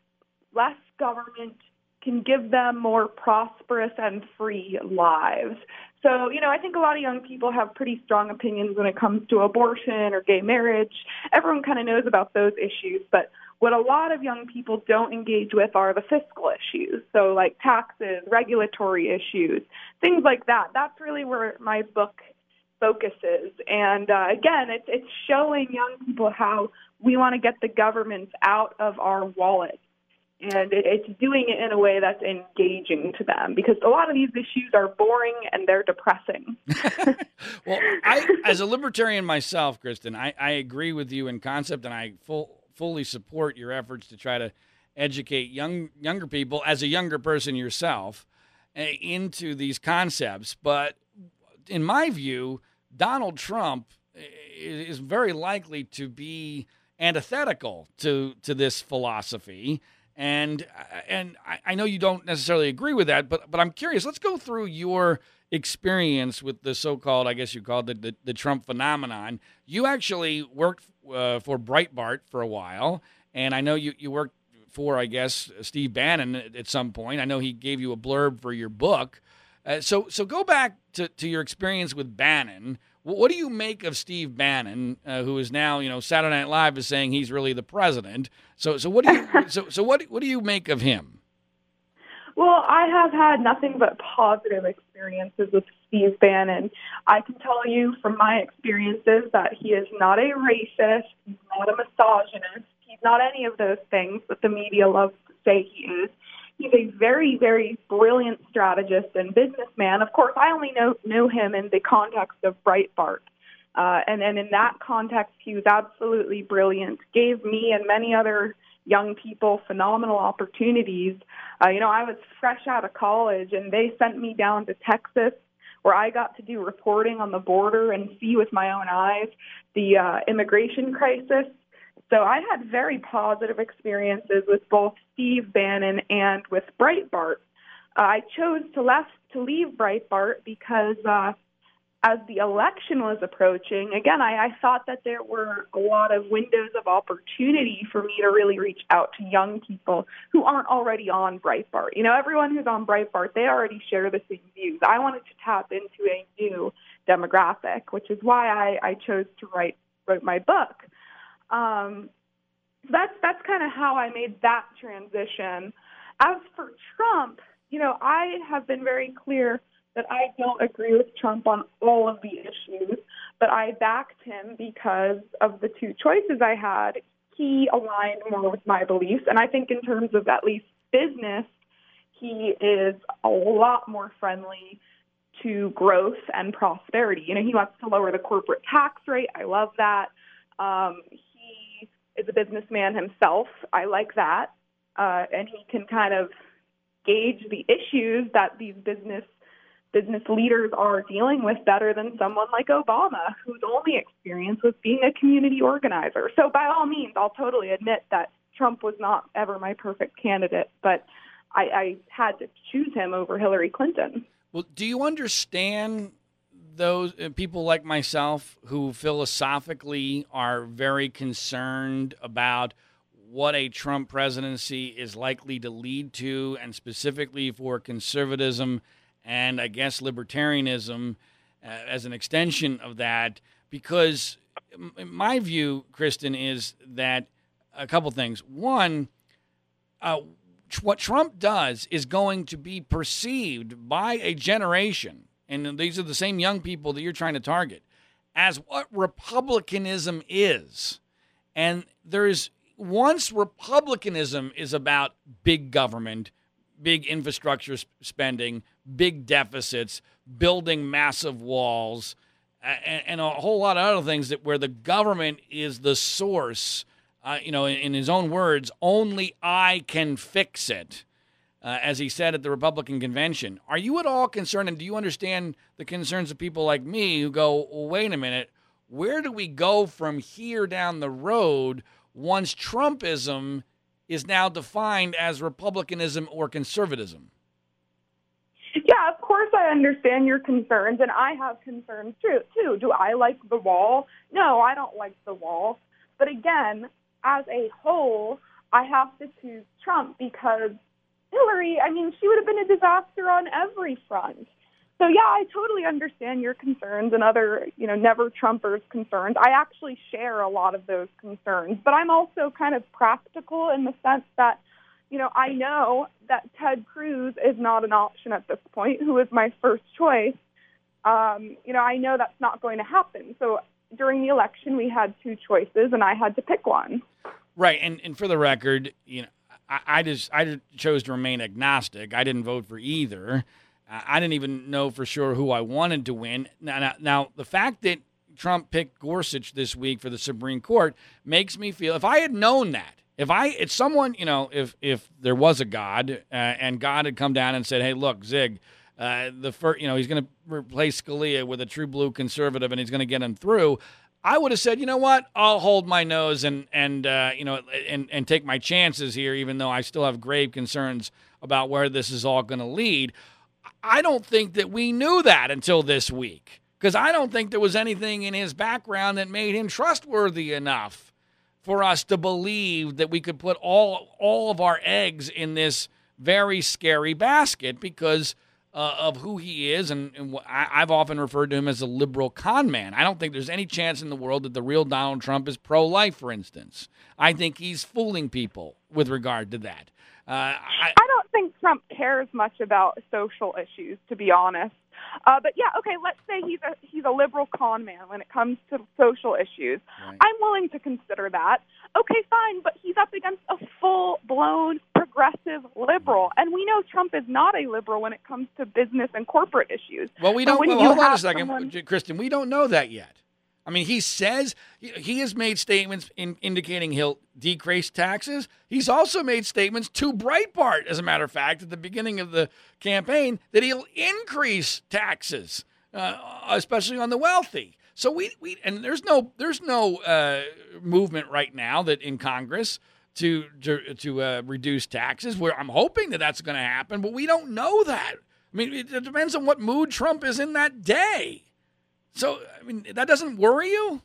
less government can give them more prosperous and free lives. So, you know, I think a lot of young people have pretty strong opinions when it comes to abortion or gay marriage. Everyone kind of knows about those issues, but what a lot of young people don't engage with are the fiscal issues. So, like taxes, regulatory issues, things like that. That's really where my book focuses. And uh, again, it's, it's showing young people how we want to get the government out of our wallets and it's doing it in a way that's engaging to them because a lot of these issues are boring and they're depressing. well, I, as a libertarian myself, Kristin, I, I agree with you in concept, and I full, fully support your efforts to try to educate young younger people as a younger person yourself eh, into these concepts. But in my view, Donald Trump eh, is very likely to be antithetical to to this philosophy and and I know you don't necessarily agree with that, but but I'm curious. Let's go through your experience with the so-called, I guess you called it the, the Trump phenomenon. You actually worked uh, for Breitbart for a while, and I know you you worked for, I guess, Steve Bannon at, some point. I know he gave you a blurb for your book. Uh, so so go back to, to your experience with Bannon. What do you make of Steve Bannon, uh, who is now, you know, Saturday Night Live is saying he's really the president? So, so what do you, so, so what, what do you make of him? Well, I have had nothing but positive experiences with Steve Bannon. I can tell you from my experiences that he is not a racist, he's not a misogynist, he's not any of those things that the media loves to say he is. He's a very, very brilliant strategist and businessman. Of course, I only know know him in the context of Breitbart. Uh, and, and in that context, he was absolutely brilliant, gave me and many other young people phenomenal opportunities. Uh, you know, I was fresh out of college, and they sent me down to Texas where I got to do reporting on the border and see with my own eyes the uh, immigration crisis so I had very positive experiences with both Steve Bannon and with Breitbart. Uh, I chose to left to leave Breitbart because uh, as the election was approaching, again, I, I thought that there were a lot of windows of opportunity for me to really reach out to young people who aren't already on Breitbart. You know, everyone who's on Breitbart, they already share the same views. I wanted to tap into a new demographic, which is why I, I chose to write wrote my book. Um, that's that's kind of how I made that transition. As for Trump, you know, I have been very clear that I don't agree with Trump on all of the issues, but I backed him because of the two choices I had. He aligned more with my beliefs, and I think in terms of at least business, he is a lot more friendly to growth and prosperity. You know, he wants to lower the corporate tax rate. I love that. Um, is a businessman himself. I like that. Uh, and he can kind of gauge the issues that these business business leaders are dealing with better than someone like Obama, whose only experience was being a community organizer. So by all means, I'll totally admit that Trump was not ever my perfect candidate, but I, I had to choose him over Hillary Clinton. Well, do you understand those uh, people like myself who philosophically are very concerned about what a Trump presidency is likely to lead to, and specifically for conservatism and I guess libertarianism uh, as an extension of that, because my view, Kristin, is that a couple things. One, uh, what Trump does is going to be perceived by a generation and these are the same young people that you're trying to target, as what republicanism is. And there's once republicanism is about big government, big infrastructure spending, big deficits, building massive walls, and, a whole lot of other things that where the government is the source. Uh, you know, in, his own words, only I can fix it. Uh, as he said at the Republican convention. Are you at all concerned, and do you understand the concerns of people like me who go, well, wait a minute, where do we go from here down the road once Trumpism is now defined as republicanism or conservatism? Yeah, of course I understand your concerns, and I have concerns too. Too. Do I like the wall? No, I don't like the wall. But again, as a whole, I have to choose Trump because Hillary, I mean, she would have been a disaster on every front. So yeah, I totally understand your concerns and other, you know, never Trumpers concerns. I actually share a lot of those concerns, but I'm also kind of practical in the sense that, you know, I know that Ted Cruz is not an option at this point, who is my first choice. Um, you know, I know that's not going to happen. So during the election, we had two choices, and I had to pick one. Right, and and for the record, you know, I, I just I chose to remain agnostic. I didn't vote for either. I didn't even know for sure who I wanted to win. Now, now, now, the fact that Trump picked Gorsuch this week for the Supreme Court makes me feel if I had known that, if I, it's someone, you know, if if there was a God uh, and God had come down and said, "Hey, look, Zig, uh, the first, you know, he's going to replace Scalia with a true blue conservative, and he's going to get him through." I would have said, you know what, I'll hold my nose and and uh, you know and and take my chances here, even though I still have grave concerns about where this is all going to lead. I don't think that we knew that until this week because I don't think there was anything in his background that made him trustworthy enough for us to believe that we could put all all of our eggs in this very scary basket because uh, of who he is, and, and I, have often referred to him as a liberal con man. I don't think there's any chance in the world that the real Donald Trump is pro life, for instance. I think he's fooling people with regard to that. Uh, I, I don't think Trump cares much about social issues, to be honest. Uh, but yeah, okay, let's say he's a he's a liberal con man when it comes to social issues. Right. I'm willing to consider that. Okay, fine, but he's up against a full blown progressive liberal, and we know Trump is not a liberal when it comes to business and corporate issues. Well, we don't. Well, hold on a second, someone... Kristin. We don't know that yet. I mean, he says he has made statements in, indicating he'll decrease taxes. He's also made statements to Breitbart, as a matter of fact, at the beginning of the campaign, that he'll increase taxes, uh, especially on the wealthy. So we, we and there's no there's no uh, movement right now that in Congress to to, to uh, reduce taxes. Where I'm hoping that that's going to happen, but we don't know that. I mean, it, it depends on what mood Trump is in that day. So, I mean, that doesn't worry you?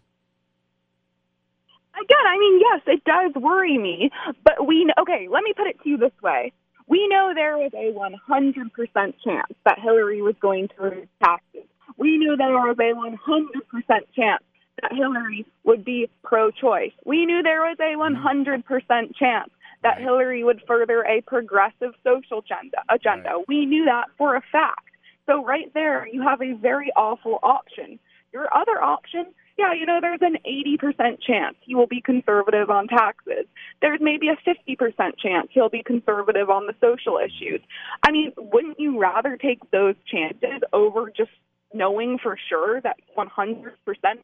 Again, I mean, yes, it does worry me. But we, okay, let me put it to you this way. We know there was a 100% chance that Hillary was going to raise taxes. We knew there was a 100% chance that Hillary would be pro choice. We knew there was a 100% chance that Hillary would further a progressive social agenda. agenda. Right. We knew that for a fact. So right there, you have a very awful option. Your other option, yeah, you know, there's an 80% chance he will be conservative on taxes. There's maybe a 50% chance he'll be conservative on the social issues. I mean, wouldn't you rather take those chances over just knowing for sure that 100%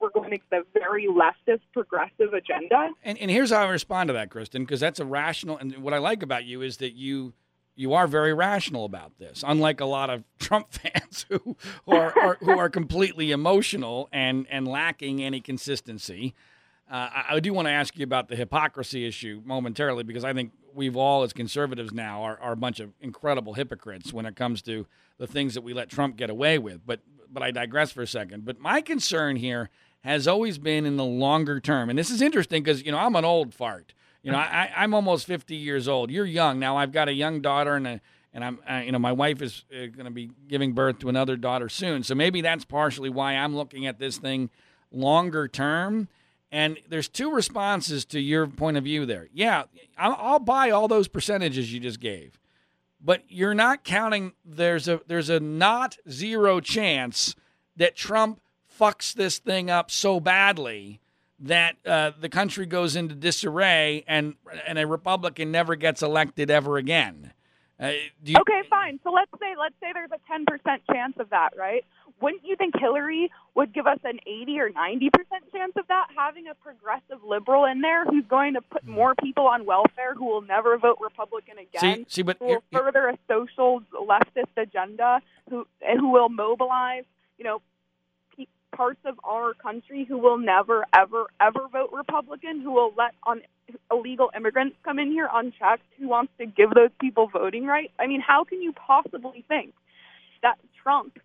we're going to get the very leftist progressive agenda? And, and here's how I respond to that, Kristin, because that's a rational, and what I like about you is that you – you are very rational about this, unlike a lot of Trump fans who, who are, are, who are completely emotional and and lacking any consistency. Uh, I, I, do want to ask you about the hypocrisy issue momentarily because I think we've all, as conservatives now, are, are a bunch of incredible hypocrites when it comes to the things that we let Trump get away with. But but I digress for a second. But my concern here has always been in the longer term, and this is interesting because you know I'm an old fart. You know, I, I'm almost 50 years old. You're young now. I've got a young daughter, and a, and I'm, uh, you know, my wife is uh, going to be giving birth to another daughter soon. So maybe that's partially why I'm looking at this thing longer term. And there's two responses to your point of view there. Yeah, I'll, I'll buy all those percentages you just gave, but you're not counting. There's a there's a not zero chance that Trump fucks this thing up so badly that uh, the country goes into disarray and and a Republican never gets elected ever again. Uh, you, okay, fine. So let's say let's say there's a 10% chance of that, right? wouldn't you think Hillary would give us an 80 or 90 percent chance of that? Having a progressive liberal in there who's going to put more people on welfare who will never vote Republican again, See, see, but who will further a social leftist agenda, who who will mobilize, you know, parts of our country who will never, ever, ever vote Republican, who will let on illegal immigrants come in here unchecked, who wants to give those people voting rights. I mean, how can you possibly think that Trump,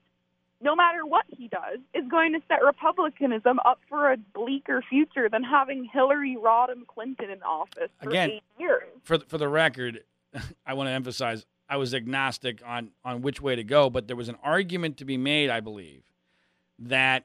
no matter what he does, is going to set Republicanism up for a bleaker future than having Hillary Rodham Clinton in office for Again, eight years? for for the record, I want to emphasize I was agnostic on on which way to go, but there was an argument to be made, I believe, that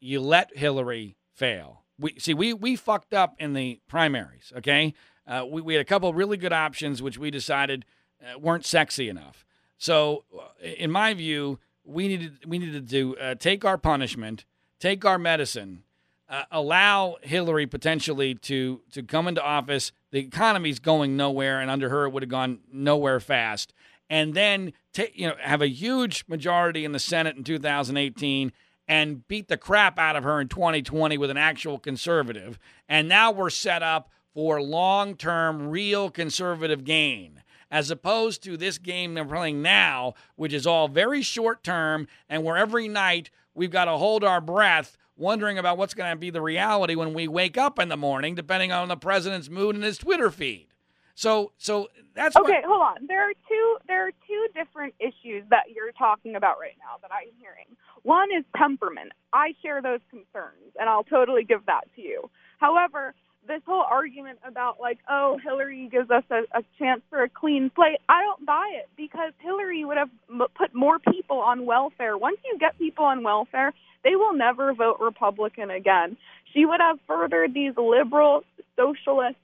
you let Hillary fail. We see we we fucked up in the primaries. Okay, uh, we we had a couple really good options which we decided uh, weren't sexy enough. So, uh, in my view, we needed we needed to uh, take our punishment, take our medicine, uh, allow Hillary potentially to to come into office. The economy's going nowhere, and under her it would have gone nowhere fast. And then take you know have a huge majority in the Senate in 2018 and beat the crap out of her in 2020 with an actual conservative. And now we're set up for long-term real conservative gain as opposed to this game they're playing now, which is all very short term and where every night we've got to hold our breath wondering about what's going to be the reality when we wake up in the morning, depending on the president's mood and his Twitter feed. So, so that's Okay, hold on. There are two there are two different issues that you're talking about right now that I'm hearing. One is temperament. I share those concerns and I'll totally give that to you. However, this whole argument about like, oh, Hillary gives us a, a chance for a clean slate, I don't buy it because Hillary would have m- put more people on welfare. Once you get people on welfare, they will never vote Republican again. She would have furthered these liberal socialist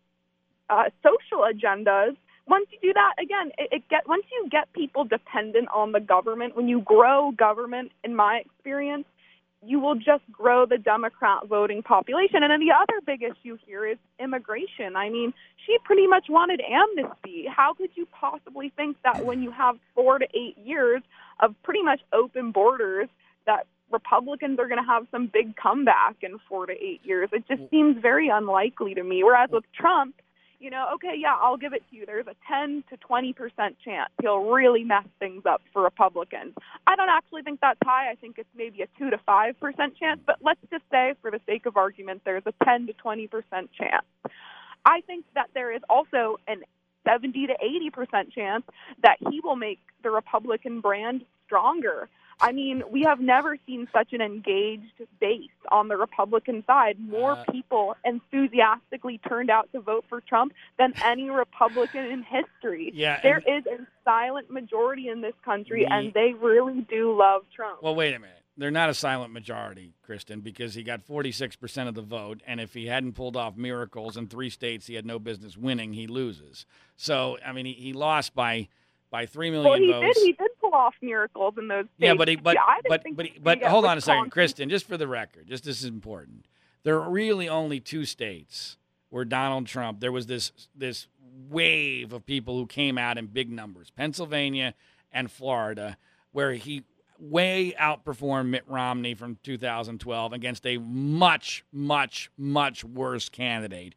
uh, social agendas. Once you do that, again, it, it get once you get people dependent on the government, when you grow government, in my experience, you will just grow the Democrat voting population. And then the other big issue here is immigration. I mean, she pretty much wanted amnesty. How could you possibly think that when you have four to eight years of pretty much open borders, that Republicans are going to have some big comeback in four to eight years? It just seems very unlikely to me. Whereas with Trump, you know, okay, yeah, I'll give it to you. There's a 10 to 20 percent chance he'll really mess things up for Republicans. I don't actually think that's high. I think it's maybe a 2 to 5 percent chance, but let's just say, for the sake of argument, there's a 10 to 20 percent chance. I think that there is also an 70 to 80 percent chance that he will make the Republican brand stronger. I mean, we have never seen such an engaged base on the Republican side. More Uh, people enthusiastically turned out to vote for Trump than any Republican in history. Yeah, there is a silent majority in this country, We- and they really do love Trump. Well, wait a minute. They're not a silent majority, Kristin, because he got 46% of the vote. And if he hadn't pulled off miracles in three states he had no business winning, he loses. So, I mean, he, he lost by by 3 million well, he votes. did. He did off miracles in those yeah, but he, but but think but he but hold on a second. Kristin. Just for the record, just this is important. There are really only two states where Donald Trump. There was this this wave of people who came out in big numbers, Pennsylvania and Florida, where he way outperformed Mitt Romney from 2012 against a much much much worse candidate.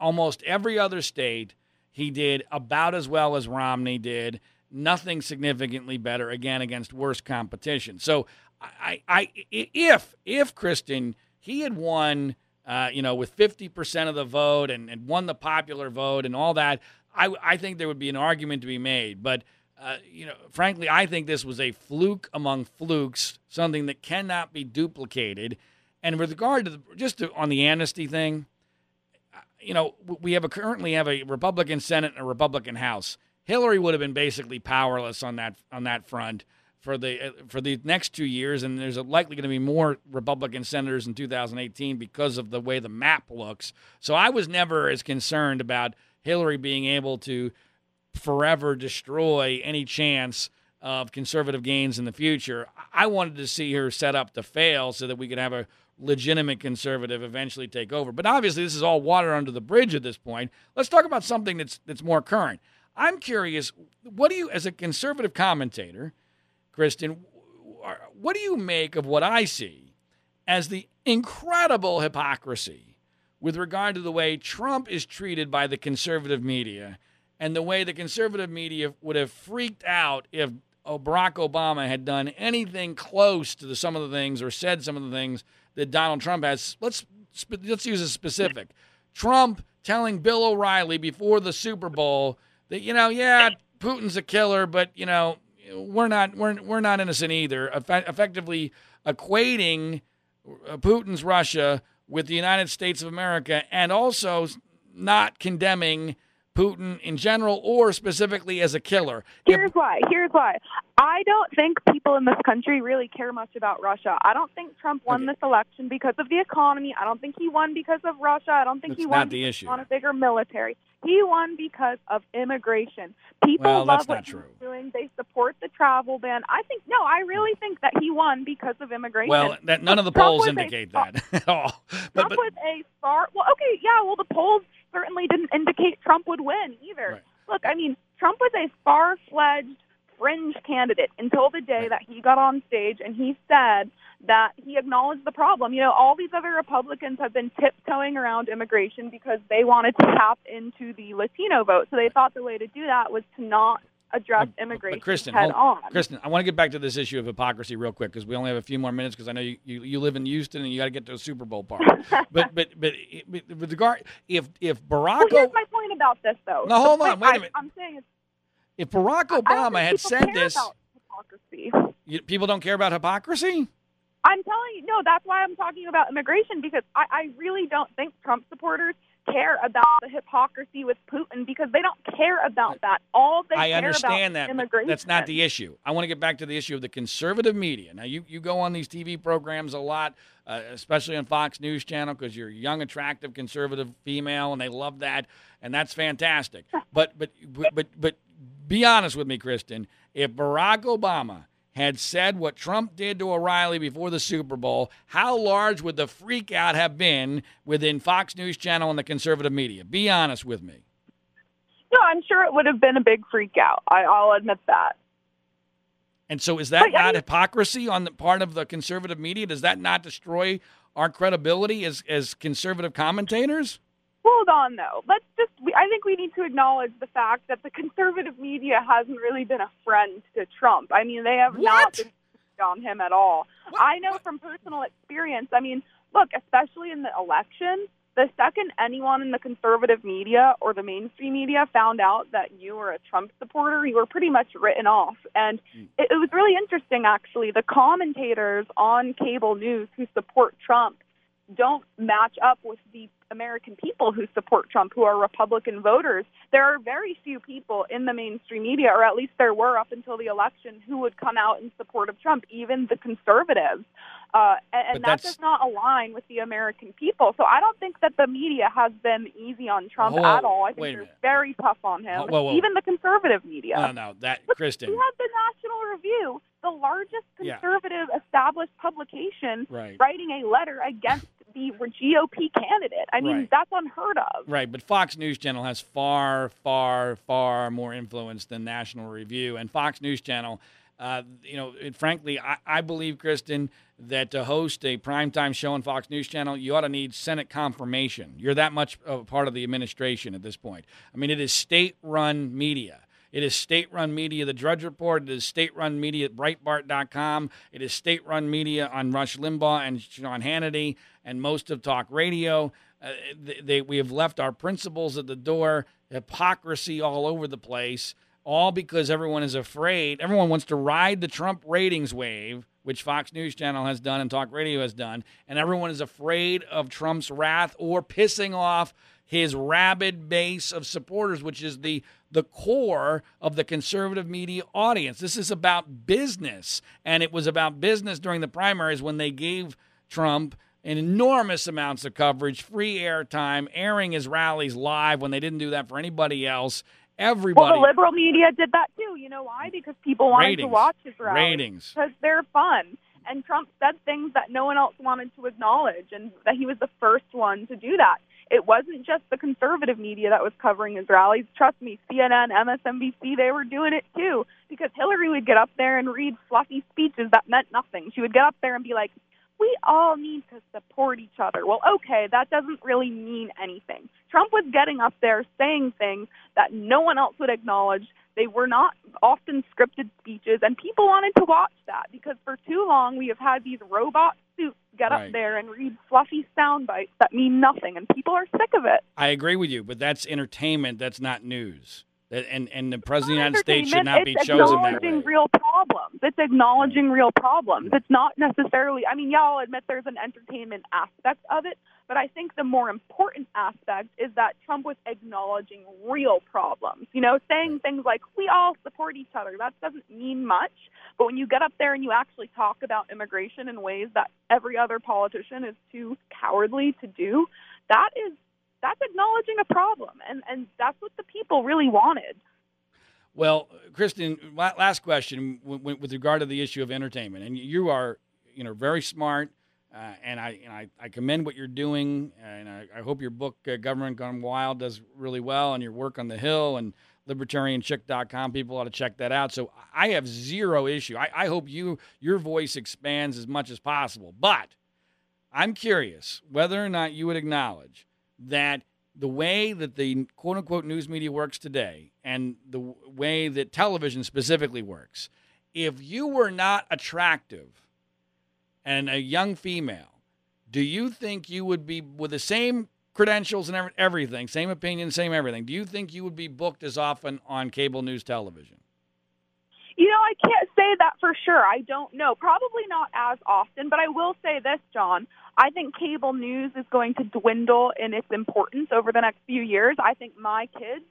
Almost every other state he did about as well as Romney did. Nothing significantly better again against worse competition. So, I, I, if if Kristin he had won, uh, you know, with fifty percent of the vote and, and won the popular vote and all that, I, I think there would be an argument to be made. But uh, you know, frankly, I think this was a fluke among flukes, something that cannot be duplicated. And with regard to the, just to, on the amnesty thing, you know, we have a currently have a Republican Senate and a Republican House. Hillary would have been basically powerless on that on that front for the uh, for the next two years, and there's likely going to be more Republican senators in 2018 because of the way the map looks. So I was never as concerned about Hillary being able to forever destroy any chance of conservative gains in the future. I wanted to see her set up to fail so that we could have a legitimate conservative eventually take over. But obviously, this is all water under the bridge at this point. Let's talk about something that's that's more current. I'm curious, what do you, as a conservative commentator, Kristin, what do you make of what I see as the incredible hypocrisy with regard to the way Trump is treated by the conservative media and the way the conservative media would have freaked out if Barack Obama had done anything close to the, some of the things or said some of the things that Donald Trump has. Let's let's use a specific. Trump telling Bill O'Reilly before the Super Bowl that you know, yeah, Putin's a killer, but you know, we're not we're we're not innocent either. effectively equating uh, Putin's Russia with the United States of America, and also not condemning Putin in general or specifically as a killer. Here's why. Here's why. I don't think people in this country really care much about Russia. I don't think Trump won okay. this election because of the economy. I don't think he won because of Russia. I don't think That's he won not the issue. on a bigger military. He won because of immigration. People well, love what he's true. doing. They support the travel ban. I think no, I really think that he won because of immigration. Well, that, none of the polls indicate that at all. But, Trump but, was a far well, okay, yeah. Well, the polls certainly didn't indicate Trump would win either. Right. Look, I mean, Trump was a far fledged fringe candidate until the day that he got on stage and he said that he acknowledged the problem. You know, all these other Republicans have been tiptoeing around immigration because they wanted to tap into the Latino vote. So they thought the way to do that was to not address immigration but Kristin, head on. Kristin, I want to get back to this issue of hypocrisy real quick because we only have a few more minutes because I know you, you, you, live in Houston and you got to get to a Super Bowl part. but, but but but with regard, if if Barack, well, here's my point about this though. No, hold on, wait a minute. I, am saying if Barack Obama had said this. You, people don't care about hypocrisy. I'm telling you, no. That's why I'm talking about immigration because I, I really don't think Trump supporters care about the hypocrisy with Putin because they don't care about that. All they I care understand about that. immigration. That's not the issue. I want to get back to the issue of the conservative media. Now, you, you go on these TV programs a lot, uh, especially on Fox News Channel, because you're a young, attractive, conservative female, and they love that, and that's fantastic. But but but but be honest with me, Kristin. If Barack Obama had said what Trump did to O'Reilly before the Super Bowl, how large would the freak out have been within Fox News Channel and the conservative media? Be honest with me. No, I'm sure it would have been a big freak out. I, will admit that. And so, is that but, not I mean, hypocrisy on the part of the conservative media? Does that not destroy our credibility as as conservative commentators? Hold on, though. Let's just. We, I think we need to acknowledge the fact that the conservative media hasn't really been a friend to Trump. I mean, they have what? not been on him at all. What? I know from personal experience. I mean, look, especially in the election, the second anyone in the conservative media or the mainstream media found out that you were a Trump supporter, you were pretty much written off. And hmm. it, it was really interesting, actually. The commentators on cable news who support Trump don't match up with the American people who support Trump, who are Republican voters. There are very few people in the mainstream media, or at least there were up until the election, who would come out in support of Trump, even the conservatives. Uh, and, and that does not align with the American people. So I don't think that the media has been easy on Trump whoa, at all. I think they're very tough on him, whoa, whoa. even the conservative media. No, no, that Look, Kristin. We have the National Review, the largest conservative yeah. established publication, right. writing a letter against the GOP candidate. I mean, right. that's unheard of. Right, but Fox News Channel has far, far, far more influence than National Review, and Fox News Channel. Uh, you know, it, frankly, I, I, believe, Kristin, that to host a primetime show on Fox News Channel, you ought to need Senate confirmation. You're that much of a part of the administration at this point. I mean, it is state run media. It is state run media, The Drudge Report. It is state run media at Breitbart.com. It is state run media on Rush Limbaugh and Sean Hannity and most of talk radio. Uh, they, they, we have left our principles at the door, hypocrisy all over the place, all because everyone is afraid. Everyone wants to ride the Trump ratings wave, which Fox News Channel has done and talk radio has done, and everyone is afraid of Trump's wrath or pissing off his rabid base of supporters, which is the the core of the conservative media audience. This is about business, and it was about business during the primaries when they gave Trump enormous amounts of coverage, free airtime, airing his rallies live when they didn't do that for anybody else. Everybody. Well, the liberal media did that too. You know why? Because people wanted ratings, to watch his rallies. Ratings. Because they're fun. And Trump said things that no one else wanted to acknowledge, and that he was the first one to do that. It wasn't just the conservative media that was covering his rallies. Trust me, CNN, MSNBC, they were doing it too because Hillary would get up there and read fluffy speeches that meant nothing. She would get up there and be like, we all need to support each other. Well, okay, that doesn't really mean anything. Trump was getting up there saying things that no one else would acknowledge. They were not often scripted speeches, and people wanted to watch that because for too long we have had these robot suits get Right. up there and read fluffy sound bites that mean nothing, and people are sick of it. I agree with you, but that's entertainment. That's not news. And and the president of the United States should not be it's chosen that acknowledging way. real problems. It's acknowledging real problems. It's not necessarily. I mean, yeah, I'll admit there's an entertainment aspect of it, but I think the more important aspect is that Trump was acknowledging real problems. You know, saying things like "we all support each other." That doesn't mean much, but when you get up there and you actually talk about immigration in ways that every other politician is too cowardly to do, that is that's acknowledging a problem, and and that's what the people really wanted. Well, Kristin, last question with regard to the issue of entertainment, and you are, you know, very smart, uh, and I and I, I commend what you're doing, and I, I hope your book uh, "Government Gone Wild" does really well, and your work on the Hill and libertarianchick.com. People ought to check that out. So I have zero issue. I, I hope you your voice expands as much as possible, but I'm curious whether or not you would acknowledge that the way that the quote unquote news media works today and the way that television specifically works, if you were not attractive and a young female, do you think you would be with the same credentials and everything, same opinion, same everything? Do you think you would be booked as often on cable news television? You know, I can't say that for sure. I don't know. Probably not as often, but I will say this, John. I think cable news is going to dwindle in its importance over the next few years. I think my kids,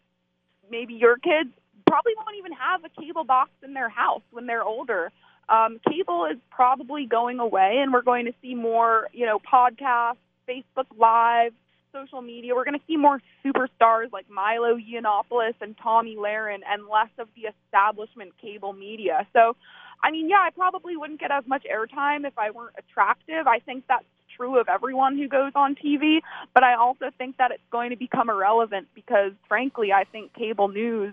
maybe your kids, probably won't even have a cable box in their house when they're older. Um, cable is probably going away, and we're going to see more, you know, podcasts, Facebook Live, social media. We're going to see more superstars like Milo Yiannopoulos and Tomi Lahren, and less of the establishment cable media. So, I mean, yeah, I probably wouldn't get as much airtime if I weren't attractive. I think that's true of everyone who goes on TV, but I also think that it's going to become irrelevant because, frankly, I think cable news,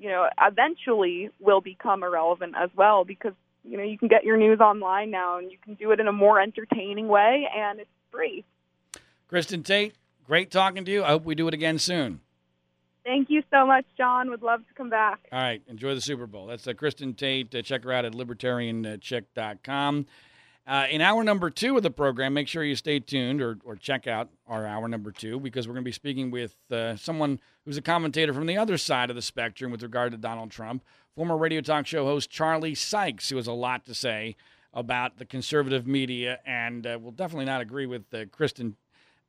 you know, eventually will become irrelevant as well because, you know, you can get your news online now and you can do it in a more entertaining way and it's free. Kristin Tate, great talking to you. I hope we do it again soon. Thank you so much, John. Would love to come back. All right. Enjoy the Super Bowl. That's uh, Kristin Tate. Uh, check her out at libertarianchick.com. Uh, in hour number two of the program, make sure you stay tuned or, or check out our hour number two because we're going to be speaking with uh, someone who's a commentator from the other side of the spectrum with regard to Donald Trump, former radio talk show host Charlie Sykes, who has a lot to say about the conservative media and uh, will definitely not agree with uh, Kristin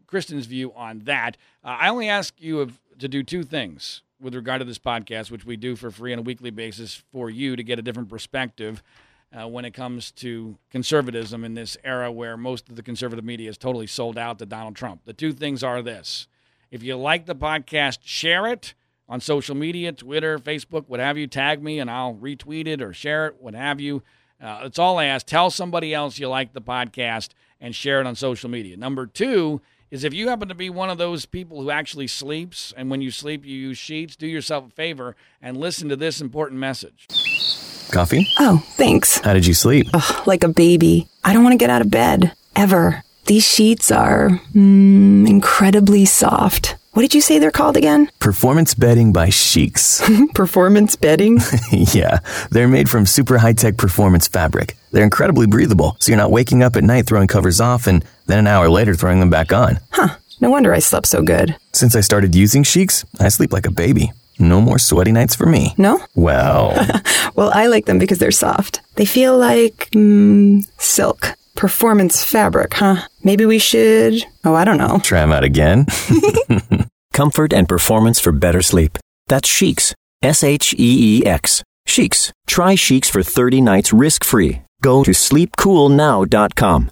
Kristin's view on that. Uh, I only ask you of, to do two things with regard to this podcast, which we do for free on a weekly basis for you to get a different perspective uh, when it comes to conservatism in this era where most of the conservative media is totally sold out to Donald Trump. The two things are this if you like the podcast, share it on social media Twitter, Facebook, what have you. Tag me and I'll retweet it or share it, what have you. Uh, that's all I ask. Tell somebody else you like the podcast and share it on social media. Number two is if you happen to be one of those people who actually sleeps and when you sleep you use sheets, do yourself a favor and listen to this important message. Coffee? Oh, thanks. How did you sleep? Ugh, like a baby. I don't want to get out of bed. Ever. These sheets are mm, incredibly soft. What did you say they're called again? Performance bedding by Sheex. Performance bedding? yeah, they're made from super high tech performance fabric. They're incredibly breathable, so you're not waking up at night throwing covers off and then an hour later throwing them back on. huh. No wonder I slept so good. Since I started using Sheex, I sleep like a baby. No more sweaty nights for me. No? Well, Well, I like them because they're soft. They feel like mm, silk. Performance fabric, huh? Maybe we should. Oh, I don't know. try them out again. Comfort and performance for better sleep. That's Sheex. S H E E X. Sheex. Try Sheex for 30 nights risk free. Go to sleepcoolnow.com.